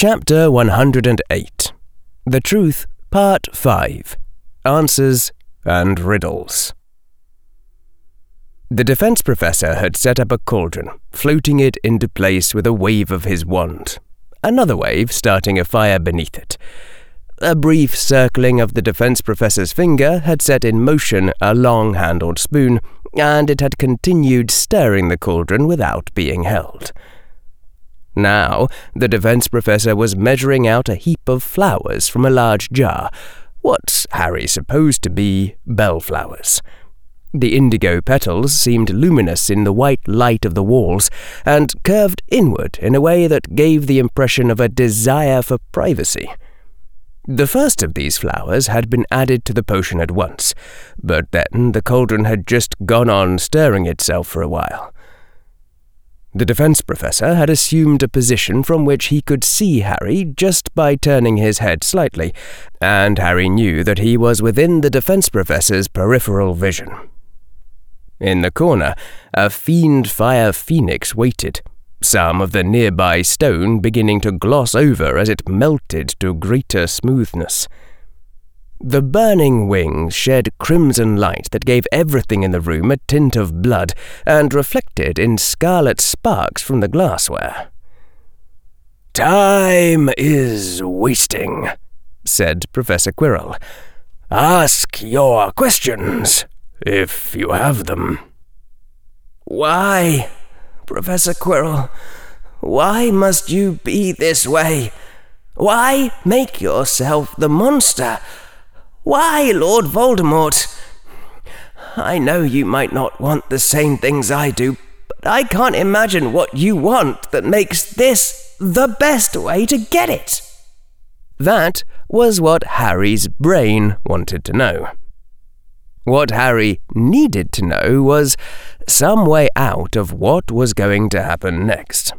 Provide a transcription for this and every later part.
Chapter 108 The Truth, Part 5 Answers and Riddles. The defense professor had set up a cauldron, floating it into place with a wave of his wand, another wave starting a fire beneath it. A brief circling of the defense professor's finger had set in motion a long handled spoon, and it had continued stirring the cauldron without being held. Now, the defense professor was measuring out a heap of flowers from a large jar, what Harry supposed to be bellflowers. The indigo petals seemed luminous in the white light of the walls, and curved inward in a way that gave the impression of a desire for privacy. The first of these flowers had been added to the potion at once, but then the cauldron had just gone on stirring itself for a while. The defense professor had assumed a position from which he could see Harry just by turning his head slightly, and Harry knew that he was within the defense professor's peripheral vision. In the corner, a Fiendfyre phoenix waited, some of the nearby stone beginning to gloss over as it melted to greater smoothness. The burning wings shed crimson light that gave everything in the room a tint of blood and reflected in scarlet sparks from the glassware. Time is wasting, said Professor Quirrell. Ask your questions, if you have them. Why, Professor Quirrell, why must you be this way? Why make yourself the monster? Why, Lord Voldemort? I know you might not want the same things I do, but I can't imagine what you want that makes this the best way to get it. That was what Harry's brain wanted to know. What Harry needed to know was some way out of what was going to happen next.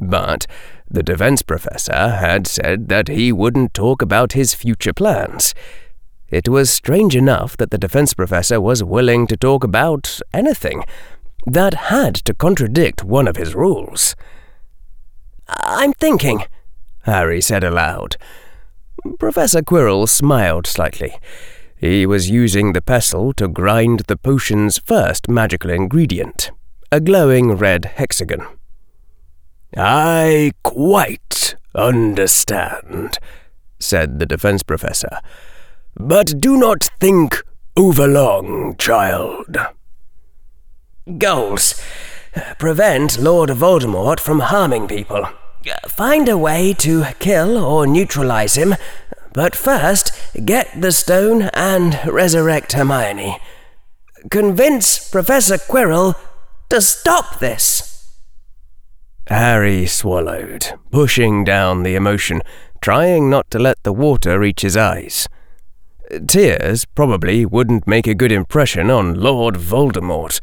But the defense professor had said that he wouldn't talk about his future plans. It was strange enough that the defense professor was willing to talk about anything. That had to contradict one of his rules. I'm thinking, Harry said aloud. Professor Quirrell smiled slightly. He was using the pestle to grind the potion's first magical ingredient, a glowing red hexagon. I quite understand, said the defense professor. But do not think overlong, child. Goals. Prevent Lord Voldemort from harming people. Find a way to kill or neutralize him but first, get the stone and resurrect Hermione. Convince Professor Quirrell to stop this. Harry swallowed, pushing down the emotion, trying not to let the water reach his eyes. Tears probably wouldn't make a good impression on Lord Voldemort.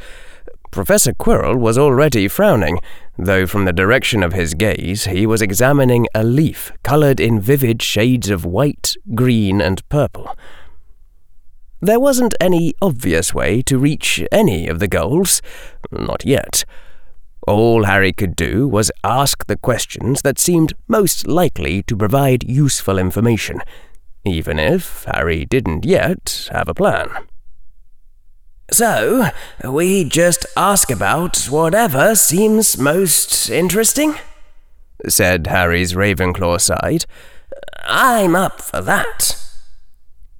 Professor Quirrell was already frowning, though from the direction of his gaze he was examining a leaf coloured in vivid shades of white, green, and purple. There wasn't any obvious way to reach any of the goals, not yet. All Harry could do was ask the questions that seemed most likely to provide useful information, even if Harry didn't yet have a plan. So, we just ask about whatever seems most interesting? said Harry's Ravenclaw side. I'm up for that.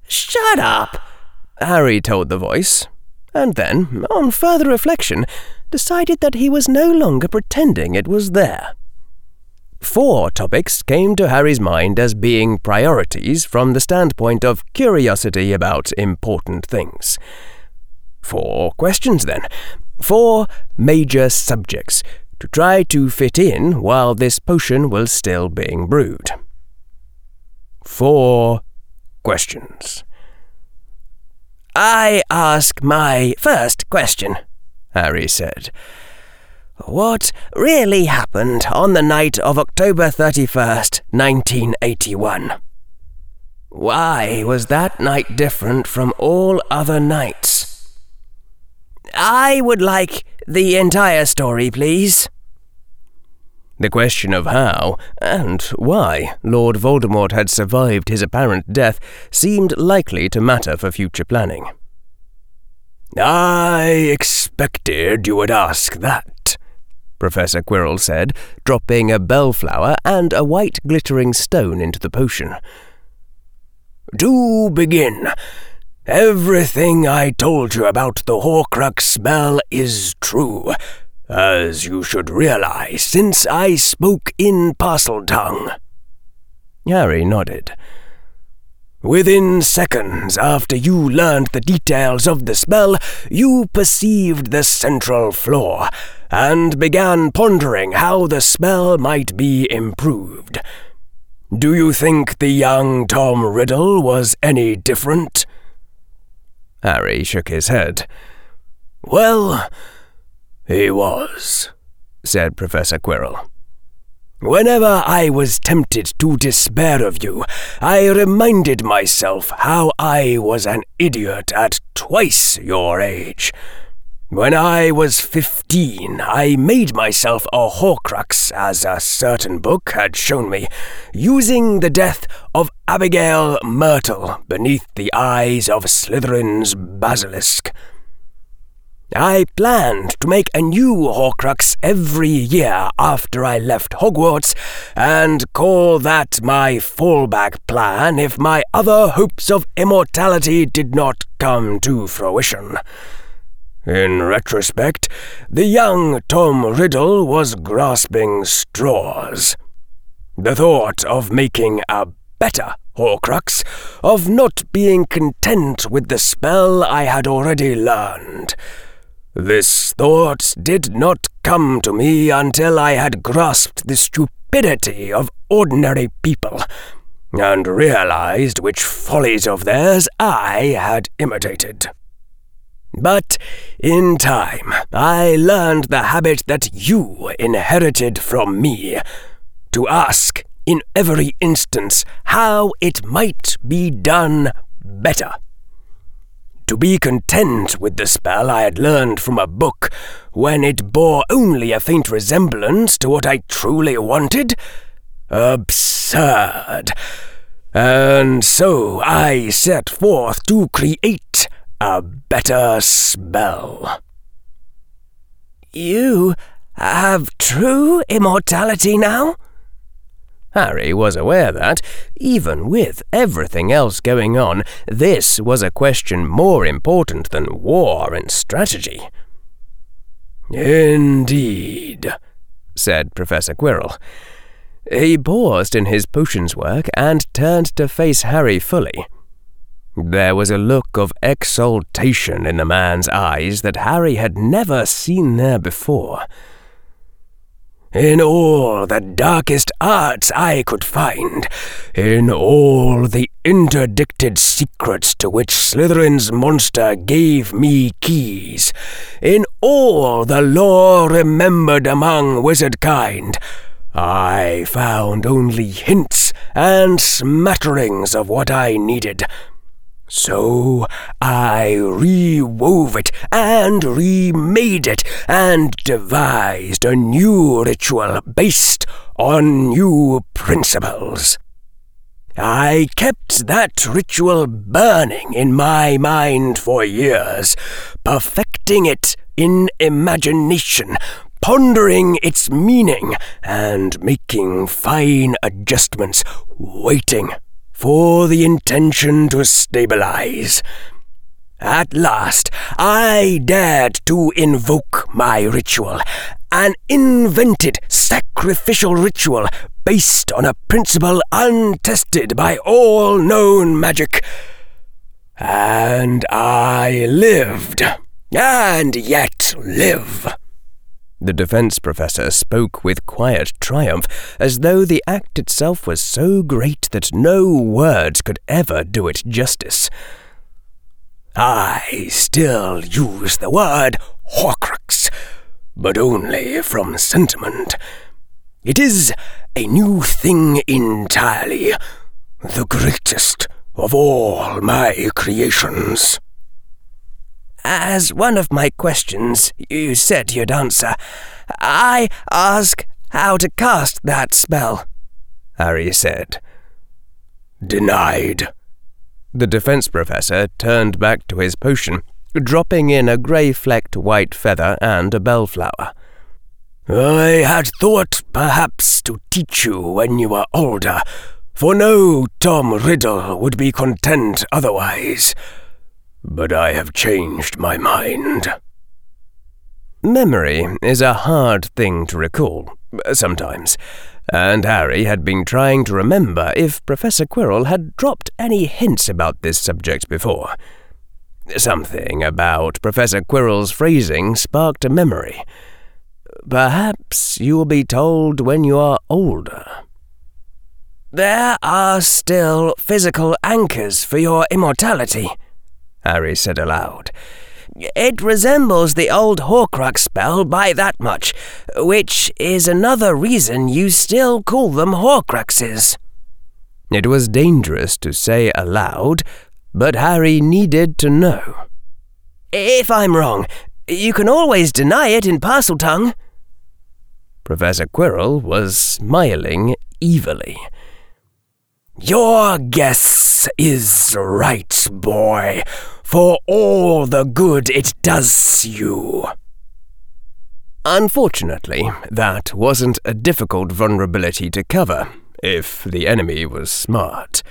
Shut up, Harry told the voice, and then, on further reflection, decided that he was no longer pretending it was there. Four topics came to Harry's mind as being priorities from the standpoint of curiosity about important things. Four questions, then. Four major subjects to try to fit in while this potion was still being brewed. Four questions. I ask my first question, Harry said. What really happened on the night of October 31st, 1981? Why was that night different from all other nights? I would like the entire story, please. The question of how, and why, Lord Voldemort had survived his apparent death seemed likely to matter for future planning. I expected you would ask that, Professor Quirrell said, dropping a bellflower and a white glittering stone into the potion. To begin, everything I told you about the Horcrux spell is true as you should realize since I spoke in Parseltongue. Harry nodded. Within seconds after you learned the details of the spell, you perceived the central flaw, and began pondering how the spell might be improved. Do you think the young Tom Riddle was any different? Harry shook his head. Well, he was, said Professor Quirrell. Whenever I was tempted to despair of you, I reminded myself how I was an idiot at twice your age. When I was fifteen, I made myself a Horcrux, as a certain book had shown me, using the death of Abigail Myrtle beneath the eyes of Slytherin's basilisk. I planned to make a new Horcrux every year after I left Hogwarts, and call that my fallback plan if my other hopes of immortality did not come to fruition. In retrospect, the young Tom Riddle was grasping straws. The thought of making a better Horcrux, of not being content with the spell I had already learned, this thought did not come to me until I had grasped the stupidity of ordinary people, and realized which follies of theirs I had imitated. But in time, I learned the habit that you inherited from me to ask in every instance how it might be done better to be content with the spell I had learned from a book when it bore only a faint resemblance to what I truly wanted? Absurd. And so I set forth to create a better spell. You have true immortality now? Harry was aware that, even with everything else going on, this was a question more important than war and strategy. Indeed, said Professor Quirrell. He paused in his potions work and turned to face Harry fully. There was a look of exultation in the man's eyes that Harry had never seen there before. In all the darkest arts I could find, in all the interdicted secrets to which Slytherin's monster gave me keys, in all the lore remembered among wizard kind, I found only hints and smatterings of what I needed so I rewove it and remade it and devised a new ritual based on new principles. I kept that ritual burning in my mind for years, perfecting it in imagination, pondering its meaning, and making fine adjustments, waiting for the intention to stabilize. At last, I dared to invoke my ritual, an invented sacrificial ritual based on a principle untested by all known magic. And I lived, and yet live. The defense professor spoke with quiet triumph, as though the act itself was so great that no words could ever do it justice. I still use the word Horcrux, but only from sentiment. It is a new thing entirely, the greatest of all my creations. As one of my questions you said you'd answer, I ask how to cast that spell, Harry said. Denied. The defense professor turned back to his potion, dropping in a grey flecked white feather and a bellflower. I had thought perhaps to teach you when you were older, for no Tom Riddle would be content otherwise. But I have changed my mind. Memory is a hard thing to recall, sometimes, and Harry had been trying to remember if Professor Quirrell had dropped any hints about this subject before. Something about Professor Quirrell's phrasing sparked a memory. Perhaps you will be told when you are older. There are still physical anchors for your immortality, Harry said aloud. It resembles the old Horcrux spell by that much, which is another reason you still call them Horcruxes. It was dangerous to say aloud, but Harry needed to know. If I'm wrong, you can always deny it in Parseltongue. Professor Quirrell was smiling evilly. Your guess is right, boy, for all the good it does you. Unfortunately, that wasn't a difficult vulnerability to cover, if the enemy was smart.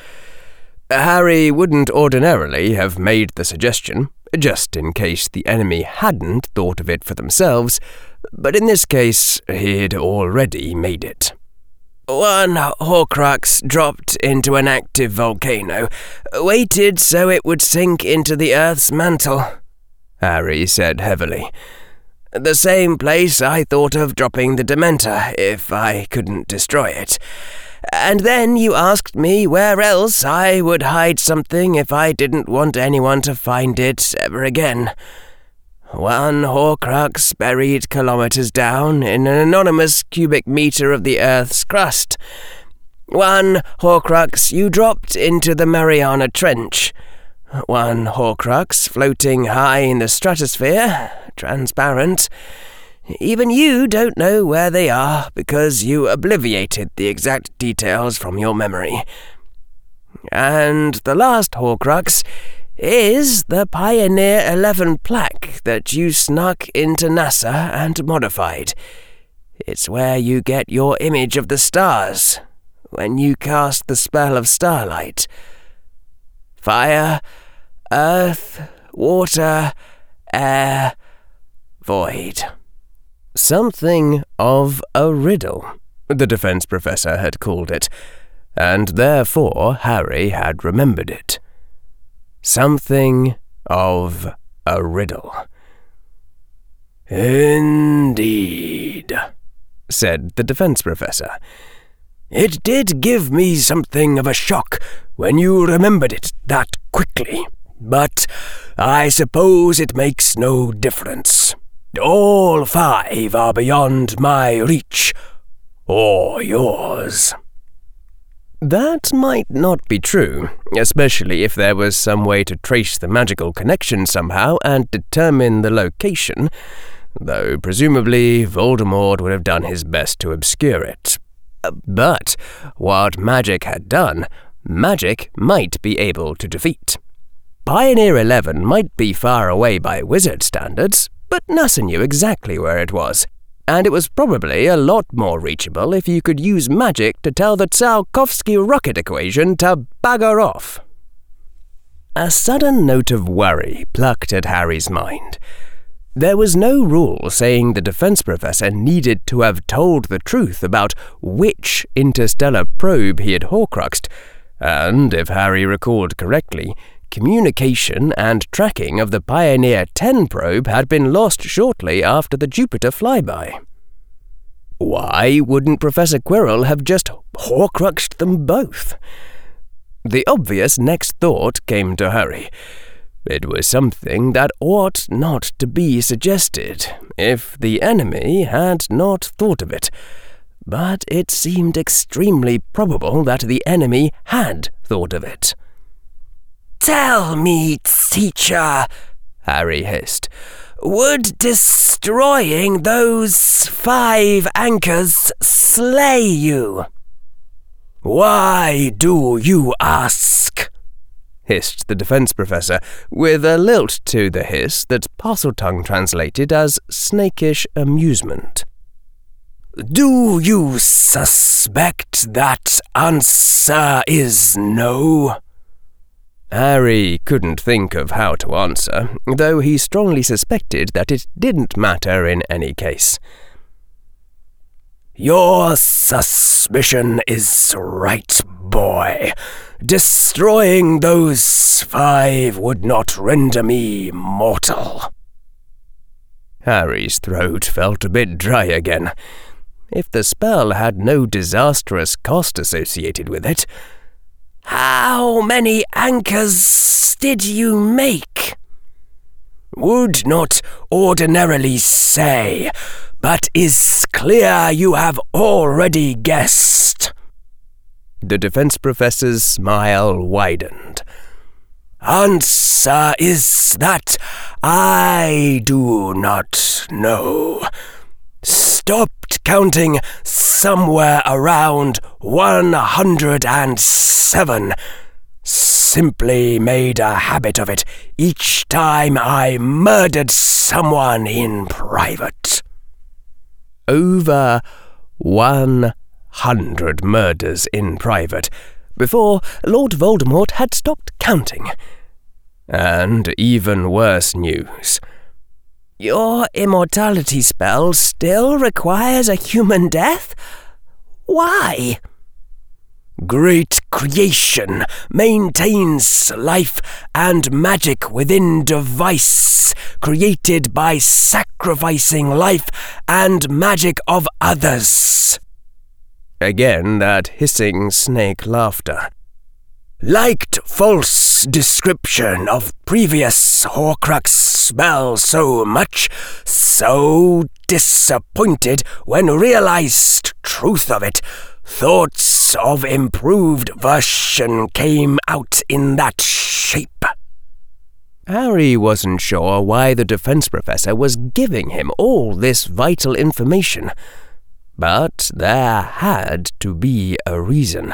Harry wouldn't ordinarily have made the suggestion, just in case the enemy hadn't thought of it for themselves, but in this case he'd already made it. One Horcrux dropped into an active volcano, waited so it would sink into the Earth's mantle, Harry said heavily. The same place I thought of dropping the Dementor if I couldn't destroy it. And then you asked me where else I would hide something if I didn't want anyone to find it ever again. One Horcrux buried kilometers down in an anonymous cubic meter of the Earth's crust. One Horcrux you dropped into the Mariana Trench. One Horcrux floating high in the stratosphere, transparent. Even you don't know where they are because you obliviated the exact details from your memory. And the last Horcrux is the Pioneer 11 plaque that you snuck into NASA and modified. It's where you get your image of the stars when you cast the spell of starlight. Fire, earth, water, air, void. Something of a riddle, the defense professor had called it, and therefore Harry had remembered it. Something of a riddle. Indeed, said the defense professor. It did give me something of a shock when you remembered it that quickly, but I suppose it makes no difference. All five are beyond my reach, or yours. That might not be true, especially if there was some way to trace the magical connection somehow and determine the location, though presumably Voldemort would have done his best to obscure it. But what magic had done, magic might be able to defeat. Pioneer 11 might be far away by wizard standards, but NASA knew exactly where it was, and it was probably a lot more reachable if you could use magic to tell the Tsiolkovsky rocket equation to bugger off. A sudden note of worry plucked at Harry's mind. There was no rule saying the defense professor needed to have told the truth about which interstellar probe he had horcruxed, and if Harry recalled correctly, communication and tracking of the Pioneer 10 probe had been lost shortly after the Jupiter flyby. Why wouldn't Professor Quirrell have just horcruxed them both? The obvious next thought came to Harry. It was something that ought not to be suggested if the enemy had not thought of it. But it seemed extremely probable that the enemy had thought of it. Tell me, teacher, Harry hissed, would destroying those five anchors slay you? Why do you ask? hissed the defense professor, with a lilt to the hiss that Parseltongue translated as snakish amusement. Do you suspect that answer is no? Harry couldn't think of how to answer, though he strongly suspected that it didn't matter in any case. Your suspicion is right, boy. Destroying those five would not render me mortal. Harry's throat felt a bit dry again. If the spell had no disastrous cost associated with it. How many anchors did you make? Would not ordinarily say but is clear you have already guessed. The defense professor's smile widened. Answer is that I do not know. Stopped counting somewhere around 107. Simply made a habit of it each time I murdered someone in private over 100 murders in private before Lord Voldemort had stopped counting. And even worse news. Your immortality spell still requires a human death? Why? Great creation maintains life and magic within device created by sacrificing life and magic of others. Again that hissing snake laughter. Liked false description of previous Horcrux spell so much, so disappointed when realized truth of it, thoughts of improved version came out in that shape. Harry wasn't sure why the defense professor was giving him all this vital information, but there had to be a reason,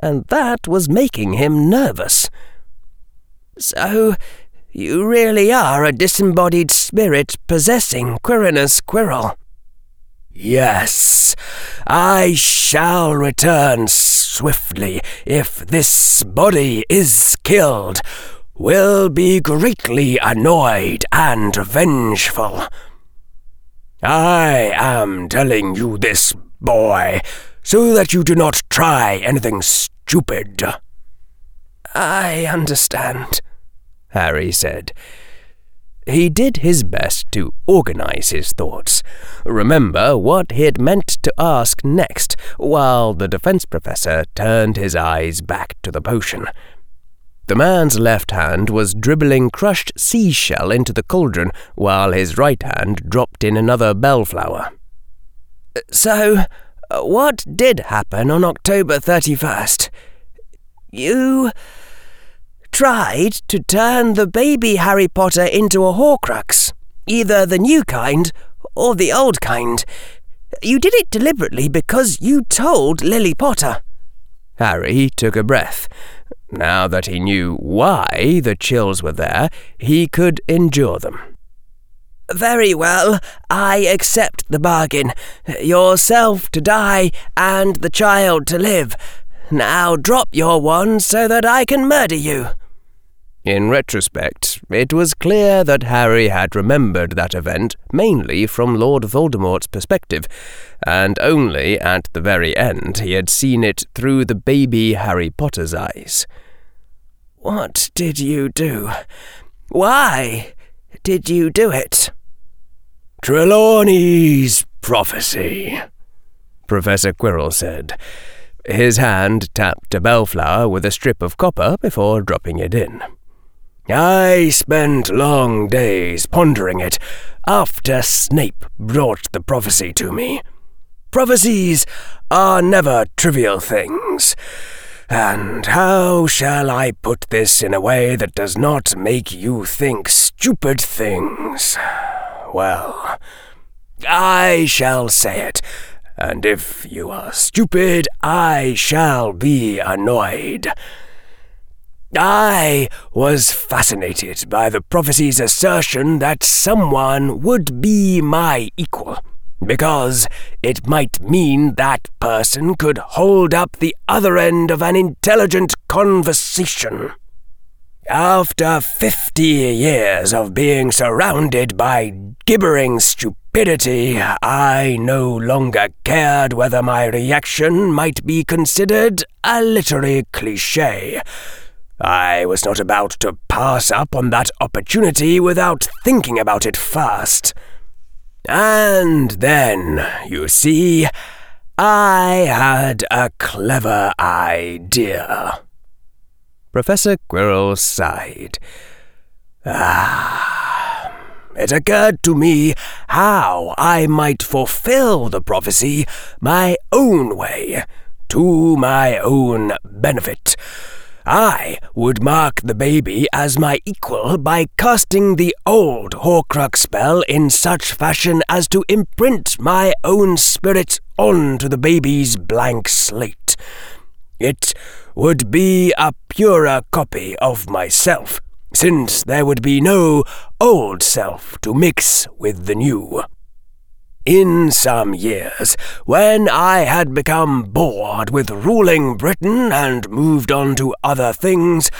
and that was making him nervous. So, you really are a disembodied spirit possessing Quirinus Quirrell? Yes, I shall return swiftly if this body is killed will be greatly annoyed and vengeful. I am telling you this, boy, so that you do not try anything stupid. I understand, Harry said. He did his best to organize his thoughts, remember what he'd meant to ask next, while the defense professor turned his eyes back to the potion. The man's left hand was dribbling crushed seashell into the cauldron, while his right hand dropped in another bellflower. So, what did happen on October 31st? You tried to turn the baby Harry Potter into a Horcrux, either the new kind or the old kind. You did it deliberately because you told Lily Potter. Harry took a breath. Now that he knew why the chills were there, he could endure them. Very well, I accept the bargain. Yourself to die and the child to live. Now drop your wand so that I can murder you. In retrospect, it was clear that Harry had remembered that event mainly from Lord Voldemort's perspective, and only at the very end he had seen it through the baby Harry Potter's eyes. What did you do? Why did you do it? Trelawney's prophecy, Professor Quirrell said. His hand tapped a bellflower with a strip of copper before dropping it in. I spent long days pondering it after Snape brought the prophecy to me. Prophecies are never trivial things. And how shall I put this in a way that does not make you think stupid things? Well, I shall say it, and if you are stupid, I shall be annoyed. I was fascinated by the prophecy's assertion that someone would be my equal, because it might mean that person could hold up the other end of an intelligent conversation. After fifty years of being surrounded by gibbering stupidity, I no longer cared whether my reaction might be considered a literary cliche. I was not about to pass up on that opportunity without thinking about it first. And then, you see, I had a clever idea. Professor Quirrell sighed. Ah, it occurred to me how I might fulfill the prophecy my own way, to my own benefit. I would mark the baby as my equal by casting the old Horcrux spell in such fashion as to imprint my own spirit onto the baby's blank slate. It would be a purer copy of myself, since there would be no old self to mix with the new. In some years, when I had become bored with ruling Britain and moved on to other things,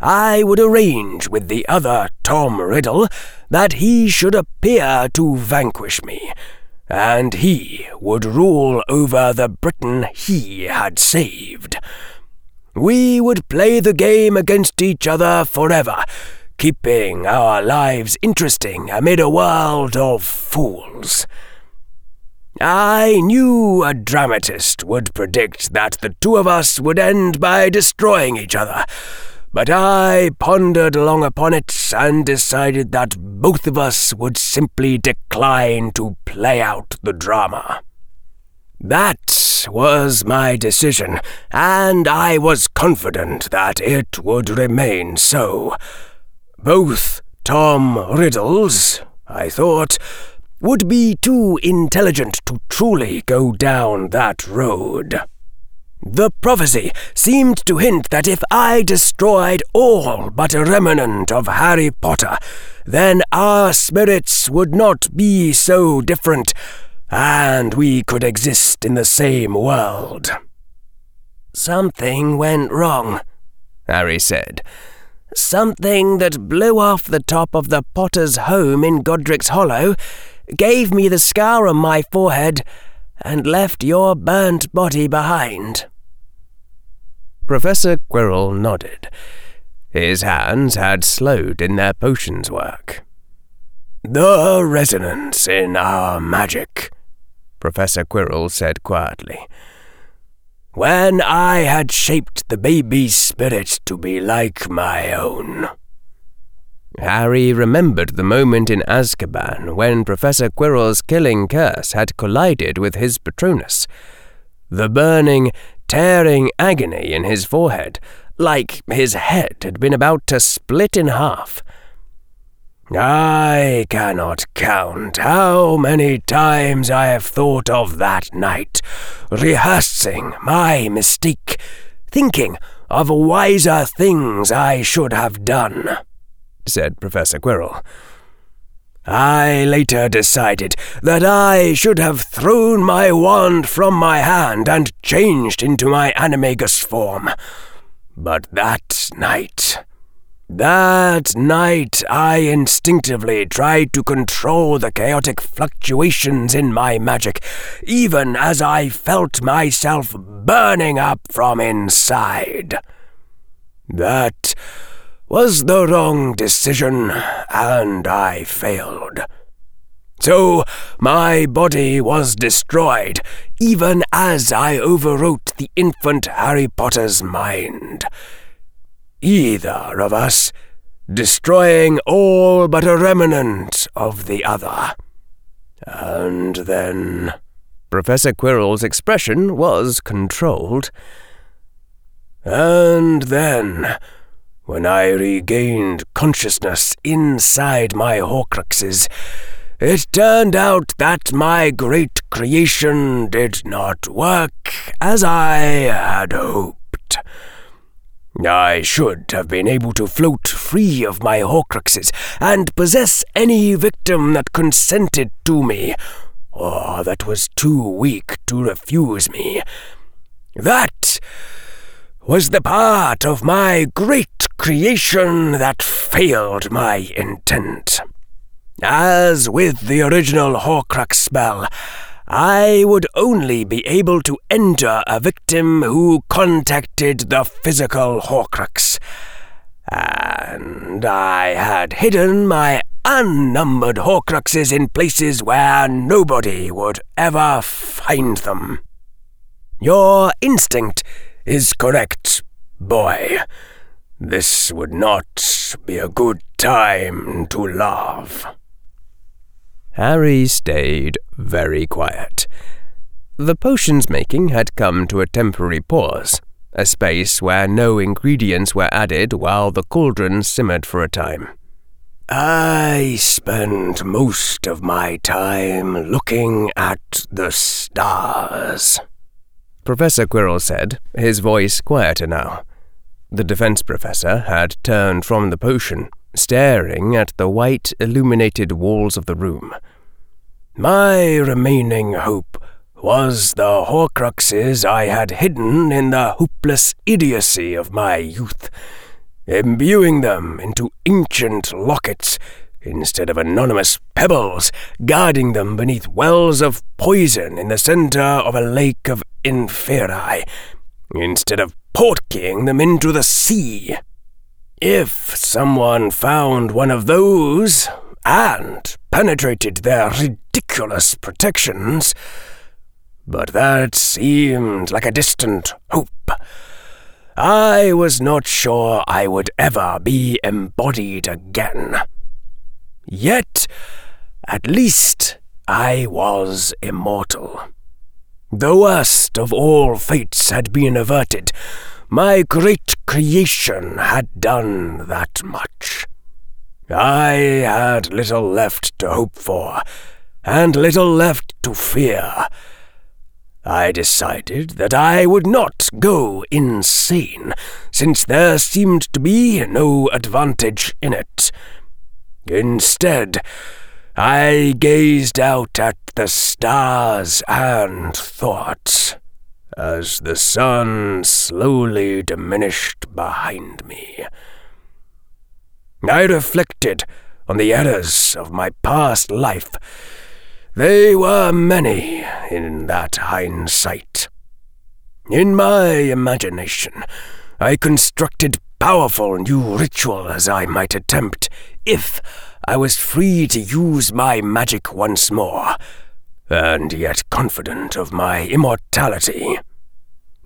I would arrange with the other Tom Riddle that he should appear to vanquish me, and he would rule over the Britain he had saved. We would play the game against each other forever, keeping our lives interesting amid a world of fools. I knew a dramatist would predict that the two of us would end by destroying each other, but I pondered long upon it and decided that both of us would simply decline to play out the drama. That was my decision, and I was confident that it would remain so. Both Tom Riddles, I thought, would be too intelligent to truly go down that road. The prophecy seemed to hint that if I destroyed all but a remnant of Harry Potter, then our spirits would not be so different, and we could exist in the same world. Something went wrong, Harry said. Something that blew off the top of the Potter's home in Godric's Hollow gave me the scar on my forehead, and left your burnt body behind. Professor Quirrell nodded. His hands had slowed in their potions work. The resonance in our magic, Professor Quirrell said quietly. When I had shaped the baby's spirit to be like my own. Harry remembered the moment in Azkaban when Professor Quirrell's killing curse had collided with his Patronus. The burning, tearing agony in his forehead, like his head had been about to split in half. I cannot count how many times I have thought of that night, rehearsing my mistake, thinking of wiser things I should have done said Professor Quirrell. I later decided that I should have thrown my wand from my hand and changed into my animagus form. But that night, that night I instinctively tried to control the chaotic fluctuations in my magic, even as I felt myself burning up from inside. That was the wrong decision, and I failed. So my body was destroyed, even as I overwrote the infant Harry Potter's mind. Either of us destroying all but a remnant of the other. And then. Professor Quirrell's expression was controlled. And then, when I regained consciousness inside my Horcruxes, it turned out that my great creation did not work as I had hoped. I should have been able to float free of my Horcruxes and possess any victim that consented to me, or that was too weak to refuse me. That was the part of my great creation that failed my intent. As with the original Horcrux spell, I would only be able to enter a victim who contacted the physical Horcrux. And I had hidden my unnumbered Horcruxes in places where nobody would ever find them. Your instinct is correct, boy. This would not be a good time to laugh. Harry stayed very quiet. The potions making had come to a temporary pause, a space where no ingredients were added while the cauldron simmered for a time. I spend most of my time looking at the stars, Professor Quirrell said, his voice quieter now. The defense professor had turned from the potion staring at the white, illuminated walls of the room. My remaining hope was the Horcruxes I had hidden in the hopeless idiocy of my youth, imbuing them into ancient lockets instead of anonymous pebbles, guarding them beneath wells of poison in the centre of a lake of inferi, instead of portkeying them into the sea. If someone found one of those and penetrated their ridiculous protections, but that seemed like a distant hope. I was not sure I would ever be embodied again. Yet, at least I was immortal. The worst of all fates had been averted, my great creation had done that much. I had little left to hope for, and little left to fear. I decided that I would not go insane, since there seemed to be no advantage in it. Instead, I gazed out at the stars and thought as the sun slowly diminished behind me. I reflected on the errors of my past life. They were many in that hindsight. In my imagination, I constructed powerful new rituals I might attempt if I was free to use my magic once more, and yet confident of my immortality.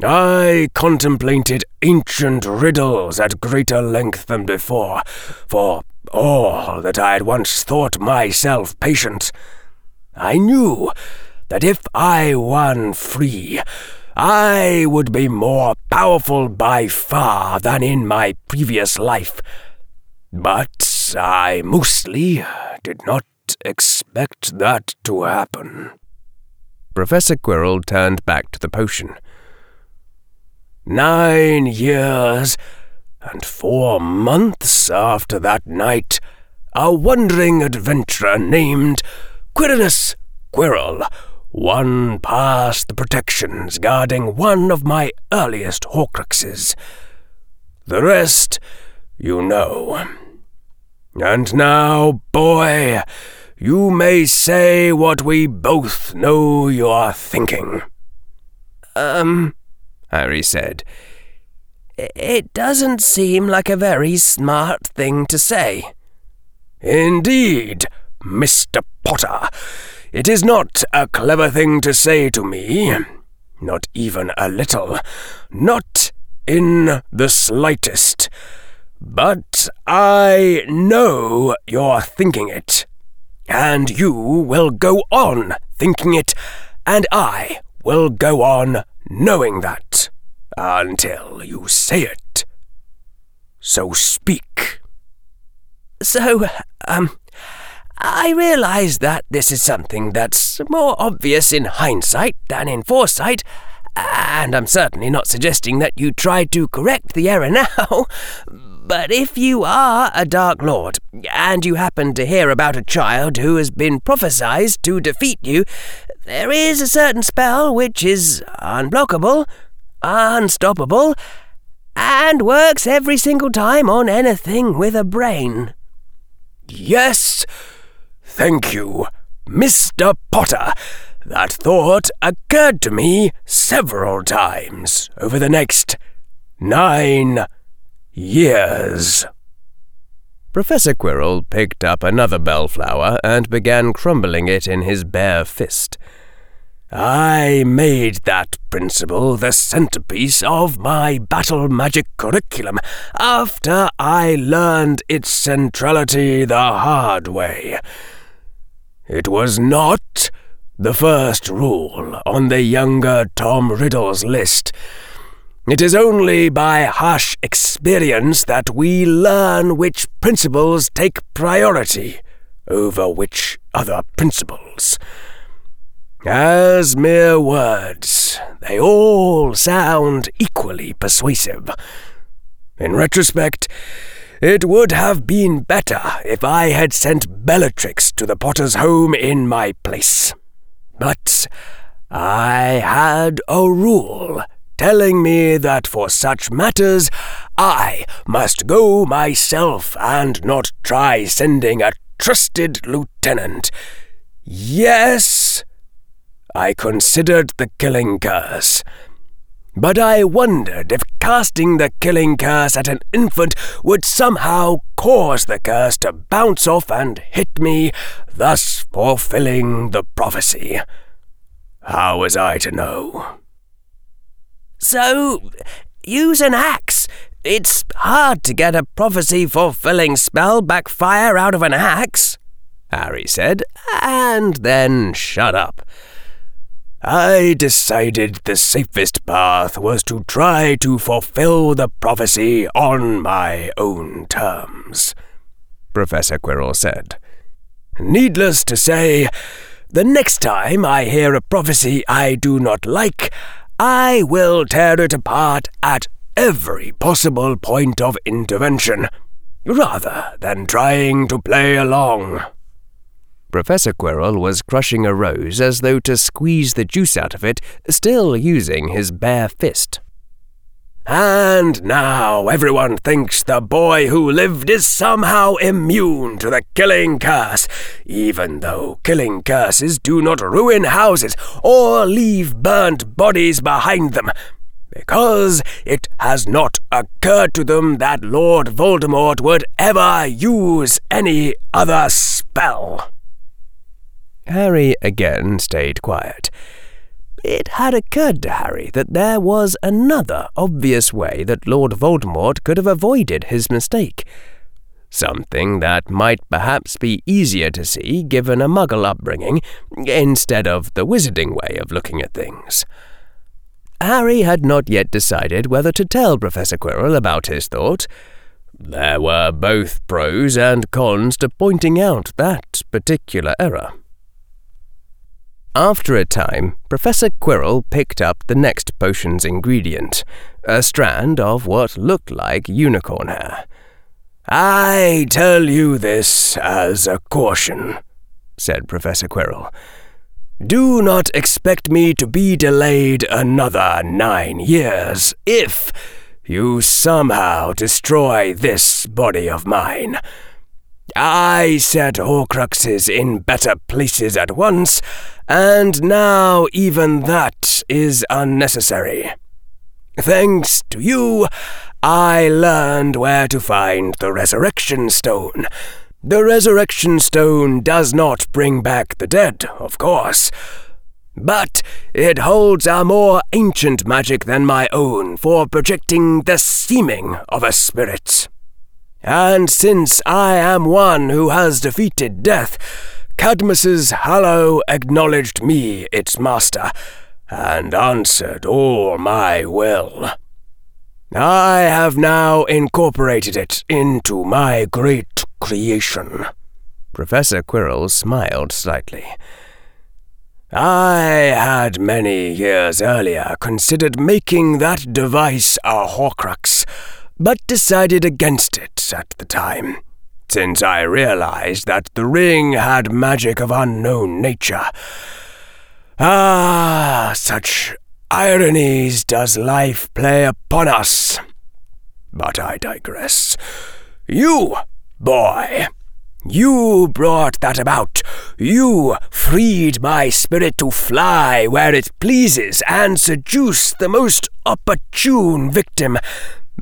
I contemplated ancient riddles at greater length than before, for all that I had once thought myself patient. I knew that if I won free, I would be more powerful by far than in my previous life. But I mostly did not expect that to happen. Professor Quirrell turned back to the potion. Nine years and four months after that night, a wandering adventurer named Quirinus Quirrell won past the protections guarding one of my earliest Horcruxes. The rest, you know. And now, boy, you may say what we both know you're thinking. Um, Harry said. It doesn't seem like a very smart thing to say. Indeed, Mr. Potter. It is not a clever thing to say to me. Not even a little. Not in the slightest. But I know you're thinking it. And you will go on thinking it, and I will go on knowing that. until you say it. So speak. So, um, I realize that this is something that's more obvious in hindsight than in foresight, and I'm certainly not suggesting that you try to correct the error now. But if you are a Dark Lord, and you happen to hear about a child who has been prophesied to defeat you, there is a certain spell which is unblockable, unstoppable, and works every single time on anything with a brain. Yes, thank you, Mr. Potter. That thought occurred to me several times over the next nine years. Professor Quirrell picked up another bellflower and began crumbling it in his bare fist. I made that principle the centerpiece of my battle magic curriculum after I learned its centrality the hard way. It was not the first rule on the younger Tom Riddle's list. It is only by harsh experience that we learn which principles take priority over which other principles. As mere words, they all sound equally persuasive. In retrospect, it would have been better if I had sent Bellatrix to the potter's home in my place. But I had a rule telling me that for such matters I must go myself and not try sending a trusted lieutenant. Yes, I considered the killing curse. But I wondered if casting the killing curse at an infant would somehow cause the curse to bounce off and hit me, thus fulfilling the prophecy. How was I to know? So, use an axe. It's hard to get a prophecy fulfilling spell backfire out of an axe, Harry said, and then shut up. I decided the safest path was to try to fulfill the prophecy on my own terms, Professor Quirrell said. Needless to say, the next time I hear a prophecy I do not like, I will tear it apart at every possible point of intervention, rather than trying to play along. Professor Quirrell was crushing a rose as though to squeeze the juice out of it, still using his bare fist. And now everyone thinks the boy who lived is somehow immune to the killing curse, even though killing curses do not ruin houses or leave burnt bodies behind them, because it has not occurred to them that Lord Voldemort would ever use any other spell. Harry again stayed quiet. It had occurred to Harry that there was another obvious way that Lord Voldemort could have avoided his mistake. Something that might perhaps be easier to see given a muggle upbringing, instead of the wizarding way of looking at things. Harry had not yet decided whether to tell Professor Quirrell about his thought. There were both pros and cons to pointing out that particular error. After a time, Professor Quirrell picked up the next potion's ingredient, a strand of what looked like unicorn hair. I tell you this as a caution, said Professor Quirrell. Do not expect me to be delayed another nine years if you somehow destroy this body of mine. I set Horcruxes in better places at once, and now even that is unnecessary. Thanks to you, I learned where to find the Resurrection Stone. The Resurrection Stone does not bring back the dead, of course, but it holds a more ancient magic than my own for projecting the seeming of a spirit. And since I am one who has defeated death, Cadmus's Hallow acknowledged me its master, and answered all my will. I have now incorporated it into my great creation. Professor Quirrell smiled slightly. I had many years earlier considered making that device a Horcrux, but decided against it at the time, since I realized that the ring had magic of unknown nature. Ah, such ironies does life play upon us. But I digress. You, boy, you brought that about. You freed my spirit to fly where it pleases and seduce the most opportune victim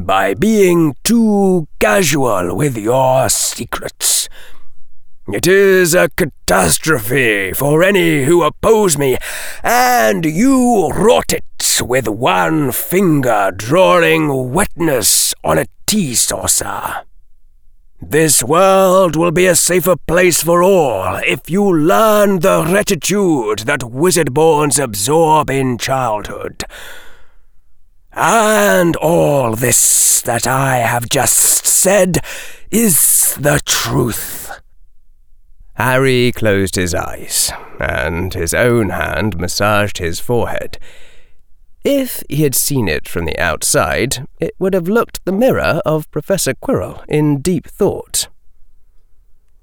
by being too casual with your secrets. It is a catastrophe for any who oppose me, and you wrought it with one finger drawing wetness on a tea saucer. This world will be a safer place for all if you learn the rectitude that wizard-borns absorb in childhood. And all this that I have just said is the truth. Harry closed his eyes, and his own hand massaged his forehead. If he had seen it from the outside, it would have looked the mirror of Professor Quirrell in deep thought.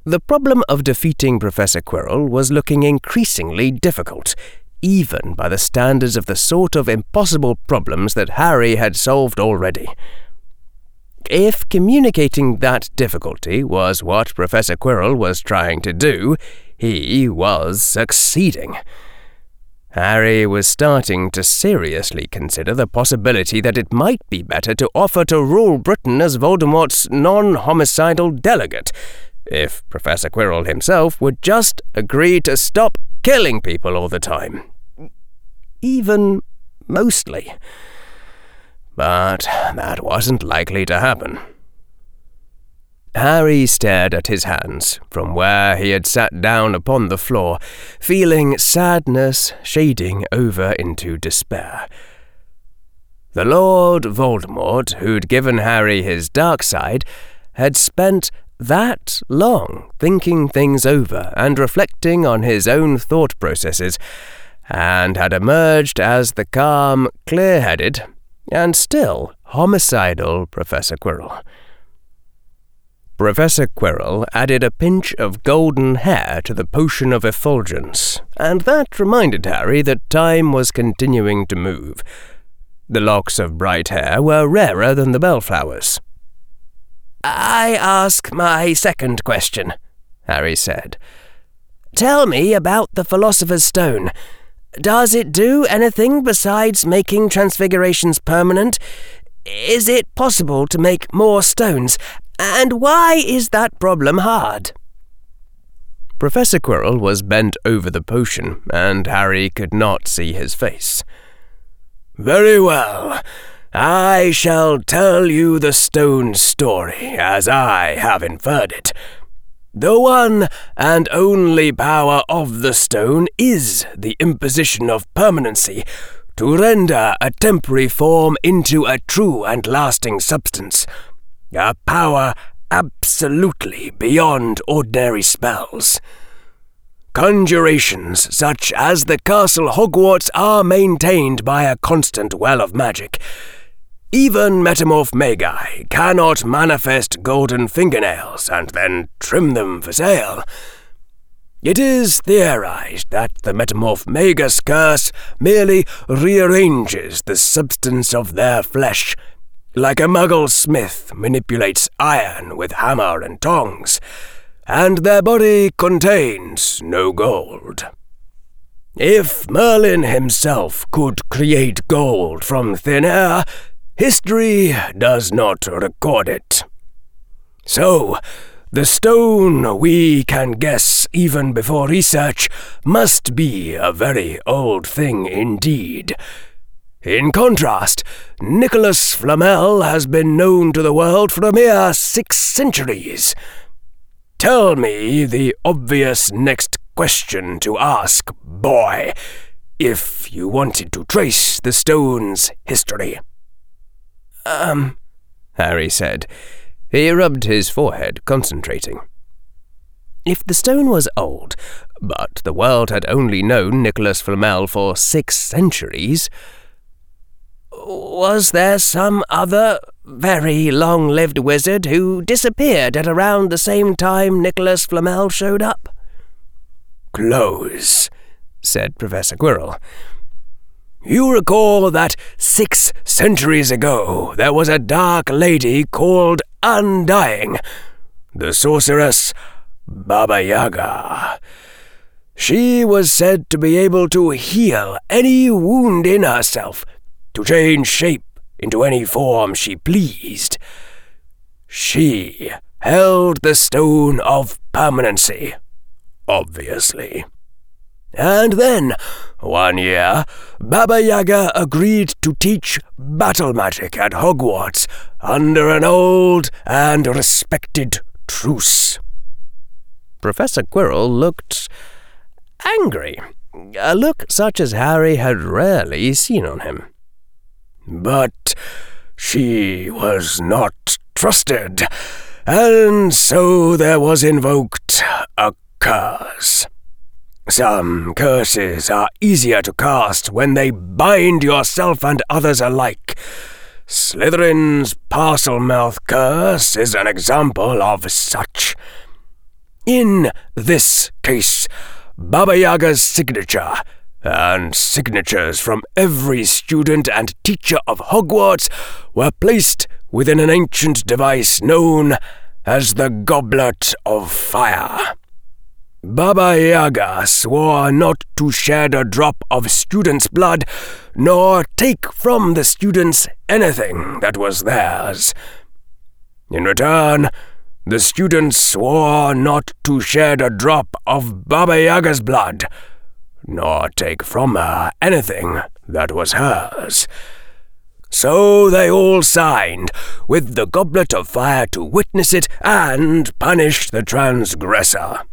The problem of defeating Professor Quirrell was looking increasingly difficult, even by the standards of the sort of impossible problems that Harry had solved already. If communicating that difficulty was what Professor Quirrell was trying to do, he was succeeding. Harry was starting to seriously consider the possibility that it might be better to offer to rule Britain as Voldemort's non homicidal delegate, if Professor Quirrell himself would just agree to stop killing people all the time. Even mostly. But that wasn't likely to happen. Harry stared at his hands from where he had sat down upon the floor, feeling sadness shading over into despair. The Lord Voldemort, who'd given Harry his dark side, had spent that long thinking things over and reflecting on his own thought processes, and had emerged as the calm, clear headed, and still homicidal Professor Quirrell. Professor Quirrell added a pinch of golden hair to the potion of effulgence, and that reminded Harry that time was continuing to move. The locks of bright hair were rarer than the bellflowers. I ask my second question, Harry said. Tell me about the Philosopher's Stone. Does it do anything besides making transfigurations permanent? Is it possible to make more stones? And why is that problem hard? Professor Quirrell was bent over the potion, and Harry could not see his face. Very well. I shall tell you the stone story as I have inferred it. The one and only power of the stone is the imposition of permanency, to render a temporary form into a true and lasting substance a power absolutely beyond ordinary spells. Conjurations such as the Castle Hogwarts are maintained by a constant well of magic. Even Metamorphmagi cannot manifest golden fingernails and then trim them for sale. It is theorized that the Metamorphmagus curse merely rearranges the substance of their flesh like a muggle smith manipulates iron with hammer and tongs, and their body contains no gold. If Merlin himself could create gold from thin air, history does not record it. So, the stone we can guess even before research must be a very old thing indeed, in contrast, Nicholas Flamel has been known to the world for a mere six centuries. Tell me the obvious next question to ask, boy, if you wanted to trace the stone's history. Um, Harry said. He rubbed his forehead, concentrating. If the stone was old, but the world had only known Nicholas Flamel for six centuries, was there some other very long lived wizard who disappeared at around the same time Nicholas Flamel showed up? Close, said Professor Quirrell. You recall that six centuries ago there was a dark lady called Undying, the sorceress Baba Yaga. She was said to be able to heal any wound in herself, to change shape into any form she pleased. She held the stone of permanency, obviously. And then, one year, Baba Yaga agreed to teach battle magic at Hogwarts under an old and respected truce. Professor Quirrell looked angry, a look such as Harry had rarely seen on him. But she was not trusted, and so there was invoked a curse. Some curses are easier to cast when they bind yourself and others alike. Slytherin's Parselmouth curse is an example of such. In this case, Baba Yaga's signature, and signatures from every student and teacher of Hogwarts were placed within an ancient device known as the Goblet of Fire. Baba Yaga swore not to shed a drop of students' blood, nor take from the students anything that was theirs. In return, the students swore not to shed a drop of Baba Yaga's blood, nor take from her anything that was hers. So they all signed, with the goblet of fire to witness it and punish the transgressor.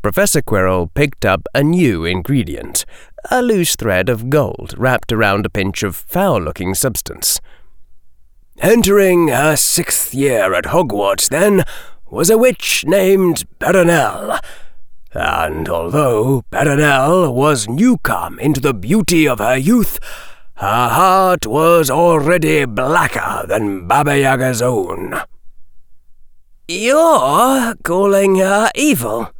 Professor Quirrell picked up a new ingredient, a loose thread of gold wrapped around a pinch of foul looking substance. Entering her sixth year at Hogwarts, then, was a witch named Perenelle. And although Perenelle was newcome into the beauty of her youth, her heart was already blacker than Baba Yaga's own. You're calling her evil,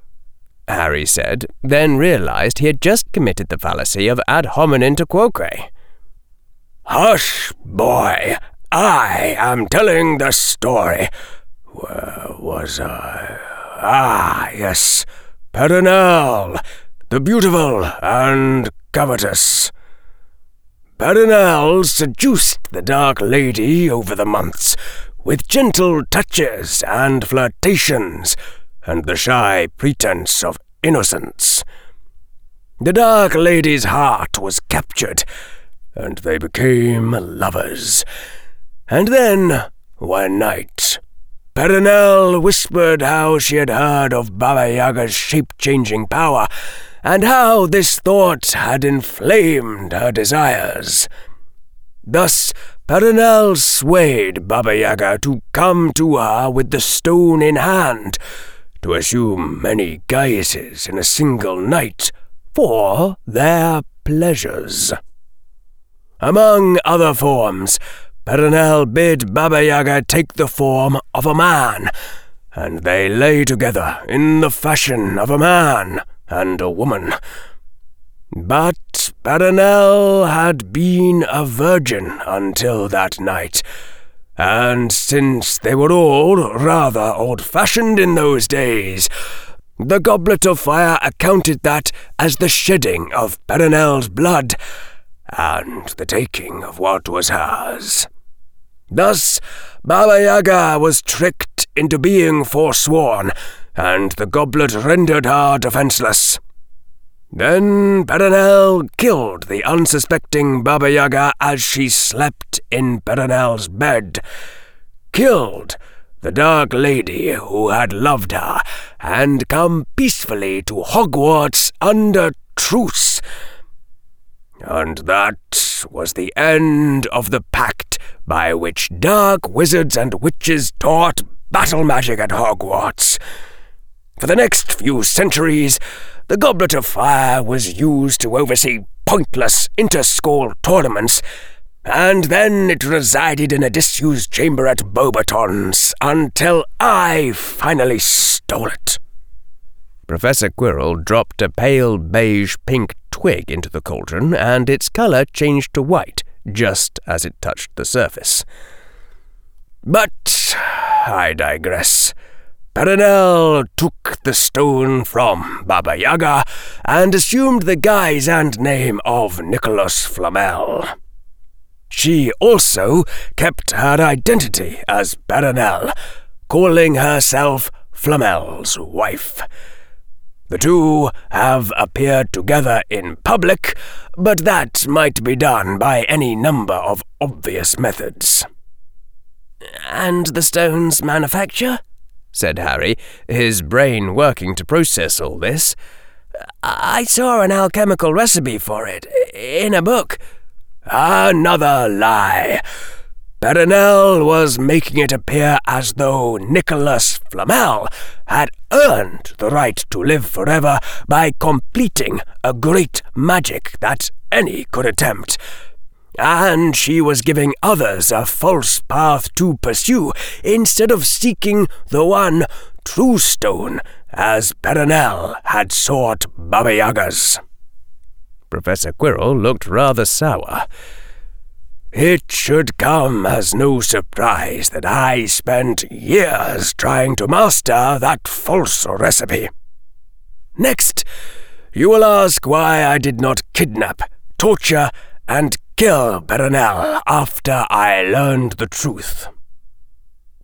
Harry said, then realized he had just committed the fallacy of ad hominem tu quoque. Hush, boy! I am telling the story. Where was I? Ah, yes, Perenelle, the beautiful and covetous. Perenelle seduced the Dark Lady over the months, with gentle touches and flirtations, and the shy pretense of innocence. The Dark Lady's heart was captured, and they became lovers. And then, one night, Perenelle whispered how she had heard of Baba Yaga's shape-changing power, and how this thought had inflamed her desires. Thus, Perenelle swayed Baba Yaga to come to her with the stone in hand, to assume many guises in a single night for their pleasures. Among other forms, Perenelle bid Baba Yaga take the form of a man, and they lay together in the fashion of a man and a woman. But Perenelle had been a virgin until that night, and since they were all rather old fashioned in those days, the goblet of fire accounted that as the shedding of Perenelle's blood, and the taking of what was hers. Thus, Baba Yaga was tricked into being forsworn, and the goblet rendered her defenseless. Then Perenelle killed the unsuspecting Baba Yaga as she slept in Perenelle's bed. Killed the Dark Lady who had loved her and come peacefully to Hogwarts under truce. And that was the end of the pact by which dark wizards and witches taught battle magic at Hogwarts. For the next few centuries, the Goblet of Fire was used to oversee pointless inter-school tournaments, and then it resided in a disused chamber at Beauxbatons until I finally stole it. Professor Quirrell dropped a pale beige pink twig into the cauldron, and its colour changed to white just as it touched the surface. But I digress. Perenelle took the stone from Baba Yaga and assumed the guise and name of Nicholas Flamel. She also kept her identity as Perenelle, calling herself Flamel's wife. The two have appeared together in public, but that might be done by any number of obvious methods. And the stone's manufacture? Said Harry, his brain working to process all this. I saw an alchemical recipe for it in a book. Another lie. Perenelle was making it appear as though Nicholas Flamel had earned the right to live forever by completing a great magic that any could attempt and she was giving others a false path to pursue instead of seeking the one true stone, as Perenelle had sought Baba Yaga's. Professor Quirrell looked rather sour. It should come as no surprise that I spent years trying to master that false recipe. Next, you will ask why I did not kidnap, torture, and kill Perenelle after I learned the truth.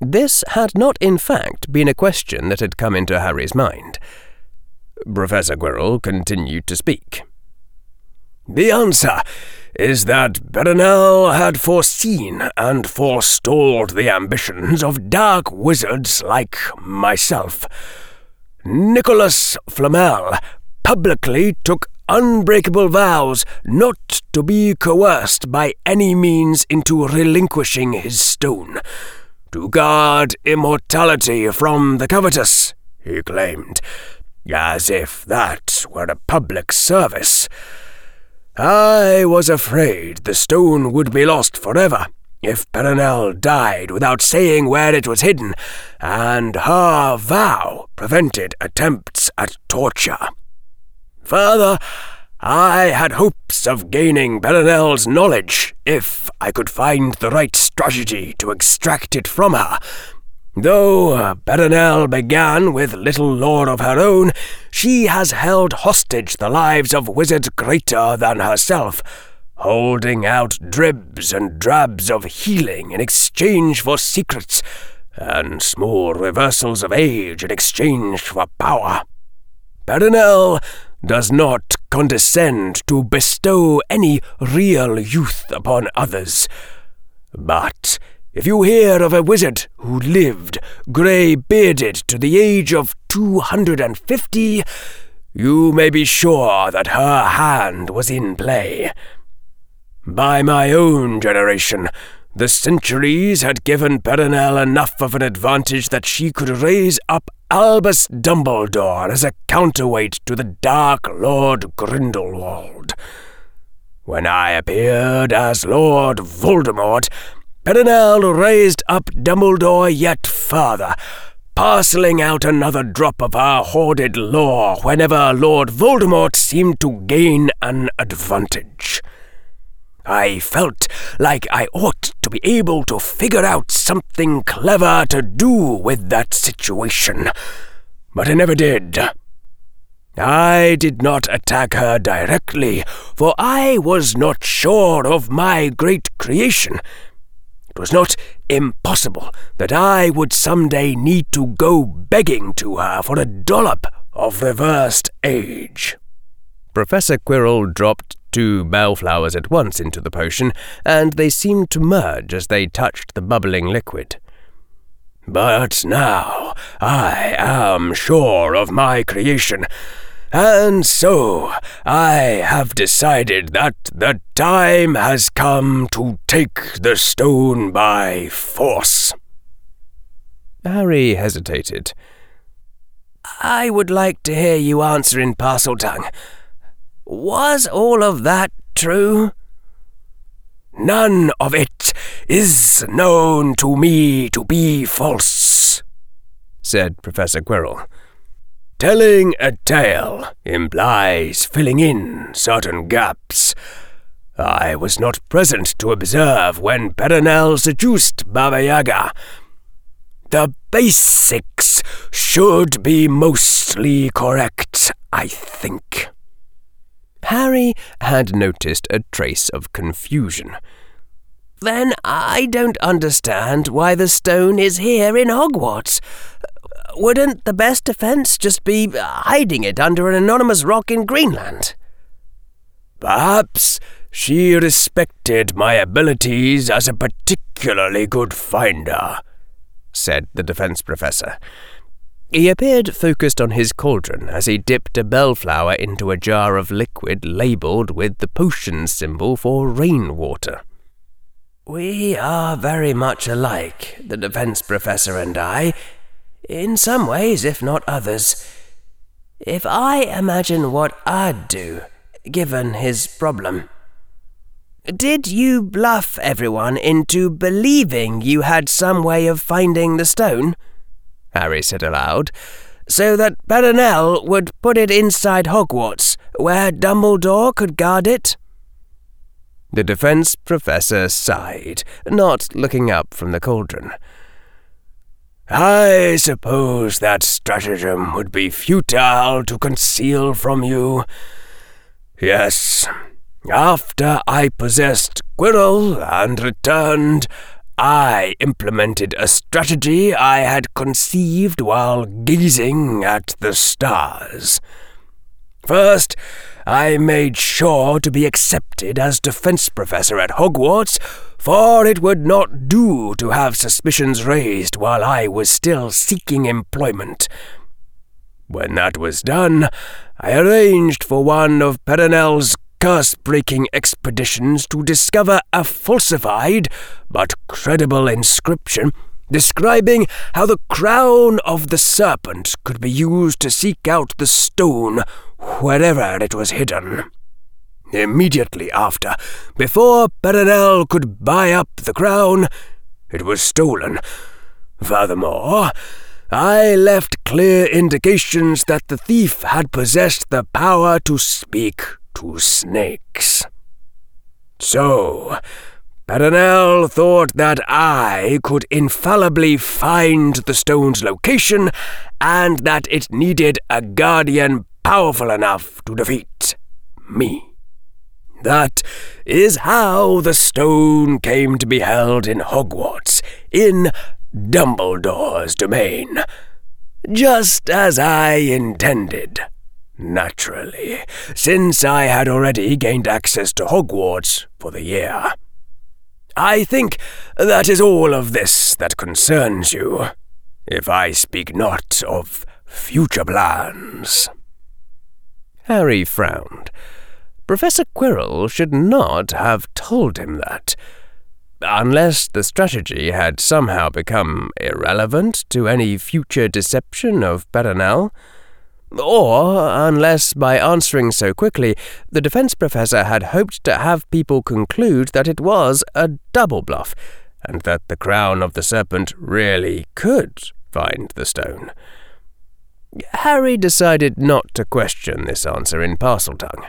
This had not, in fact, been a question that had come into Harry's mind. Professor Quirrell continued to speak. The answer is that Perenelle had foreseen and forestalled the ambitions of dark wizards like myself. Nicholas Flamel publicly took unbreakable vows not to be coerced by any means into relinquishing his stone. To guard immortality from the covetous, he claimed, as if that were a public service. I was afraid the stone would be lost forever if Perenelle died without saying where it was hidden, and her vow prevented attempts at torture. Further, I had hopes of gaining Perenelle's knowledge if I could find the right strategy to extract it from her. Though uh, Perenelle began with little lore of her own, she has held hostage the lives of wizards greater than herself, holding out dribs and drabs of healing in exchange for secrets, and small reversals of age in exchange for power. Perenelle does not condescend to bestow any real youth upon others. But if you hear of a wizard who lived grey bearded to the age of two hundred and fifty, you may be sure that her hand was in play. By my own generation, the centuries had given Perenelle enough of an advantage that she could raise up Albus Dumbledore as a counterweight to the Dark Lord Grindelwald. When I appeared as Lord Voldemort, Perenelle raised up Dumbledore yet further, parceling out another drop of our hoarded lore whenever Lord Voldemort seemed to gain an advantage. I felt like I ought to be able to figure out something clever to do with that situation, but I never did. I did not attack her directly, for I was not sure of my great creation. It was not impossible that I would some day need to go begging to her for a dollop of reversed age. Professor Quirrell dropped two bellflowers at once into the potion, and they seemed to merge as they touched the bubbling liquid. But now I am sure of my creation, And so I have decided that the time has come to take the stone by force. Harry hesitated. I would like to hear you answer in Parseltongue. Was all of that true? None of it is known to me to be false, said Professor Quirrell. Telling a tale implies filling in certain gaps. I was not present to observe when Perenelle seduced Baba Yaga. The basics should be mostly correct, I think. Harry had noticed a trace of confusion. Then I don't understand why the stone is here in Hogwarts. Wouldn't the best defense just be hiding it under an anonymous rock in Greenland? Perhaps she respected my abilities as a particularly good finder, said the defense professor. He appeared focused on his cauldron as he dipped a bellflower into a jar of liquid labelled with the potion symbol for rainwater. We are very much alike, the defense professor and I, in some ways, if not others. If I imagine what I'd do, given his problem. Did you bluff everyone into believing you had some way of finding the stone? Harry said aloud, so that Perenelle would put it inside Hogwarts, where Dumbledore could guard it? The defense professor sighed, not looking up from the cauldron. I suppose that stratagem would be futile to conceal from you. Yes, after I possessed Quirrell and returned, I implemented a strategy I had conceived while gazing at the stars. First, I made sure to be accepted as defense professor at Hogwarts, for it would not do to have suspicions raised while I was still seeking employment. When that was done, I arranged for one of Perenelle's curse breaking expeditions to discover a falsified but credible inscription describing how the crown of the serpent could be used to seek out the stone wherever it was hidden. Immediately after, before Perenelle could buy up the crown, it was stolen. Furthermore, I left clear indications that the thief had possessed the power to speak to snakes. So, Perenelle thought that I could infallibly find the stone's location and that it needed a guardian powerful enough to defeat me. That is how the stone came to be held in Hogwarts, in Dumbledore's domain. Just as I intended. Naturally, since I had already gained access to Hogwarts for the year. I think that is all of this that concerns you, if I speak not of future plans. Harry frowned. Professor Quirrell should not have told him that. Unless the strategy had somehow become irrelevant to any future deception of Perenelle. Or unless, by answering so quickly, the defense professor had hoped to have people conclude that it was a double bluff, and that the crown of the serpent really could find the stone. Harry decided not to question this answer in Parseltongue.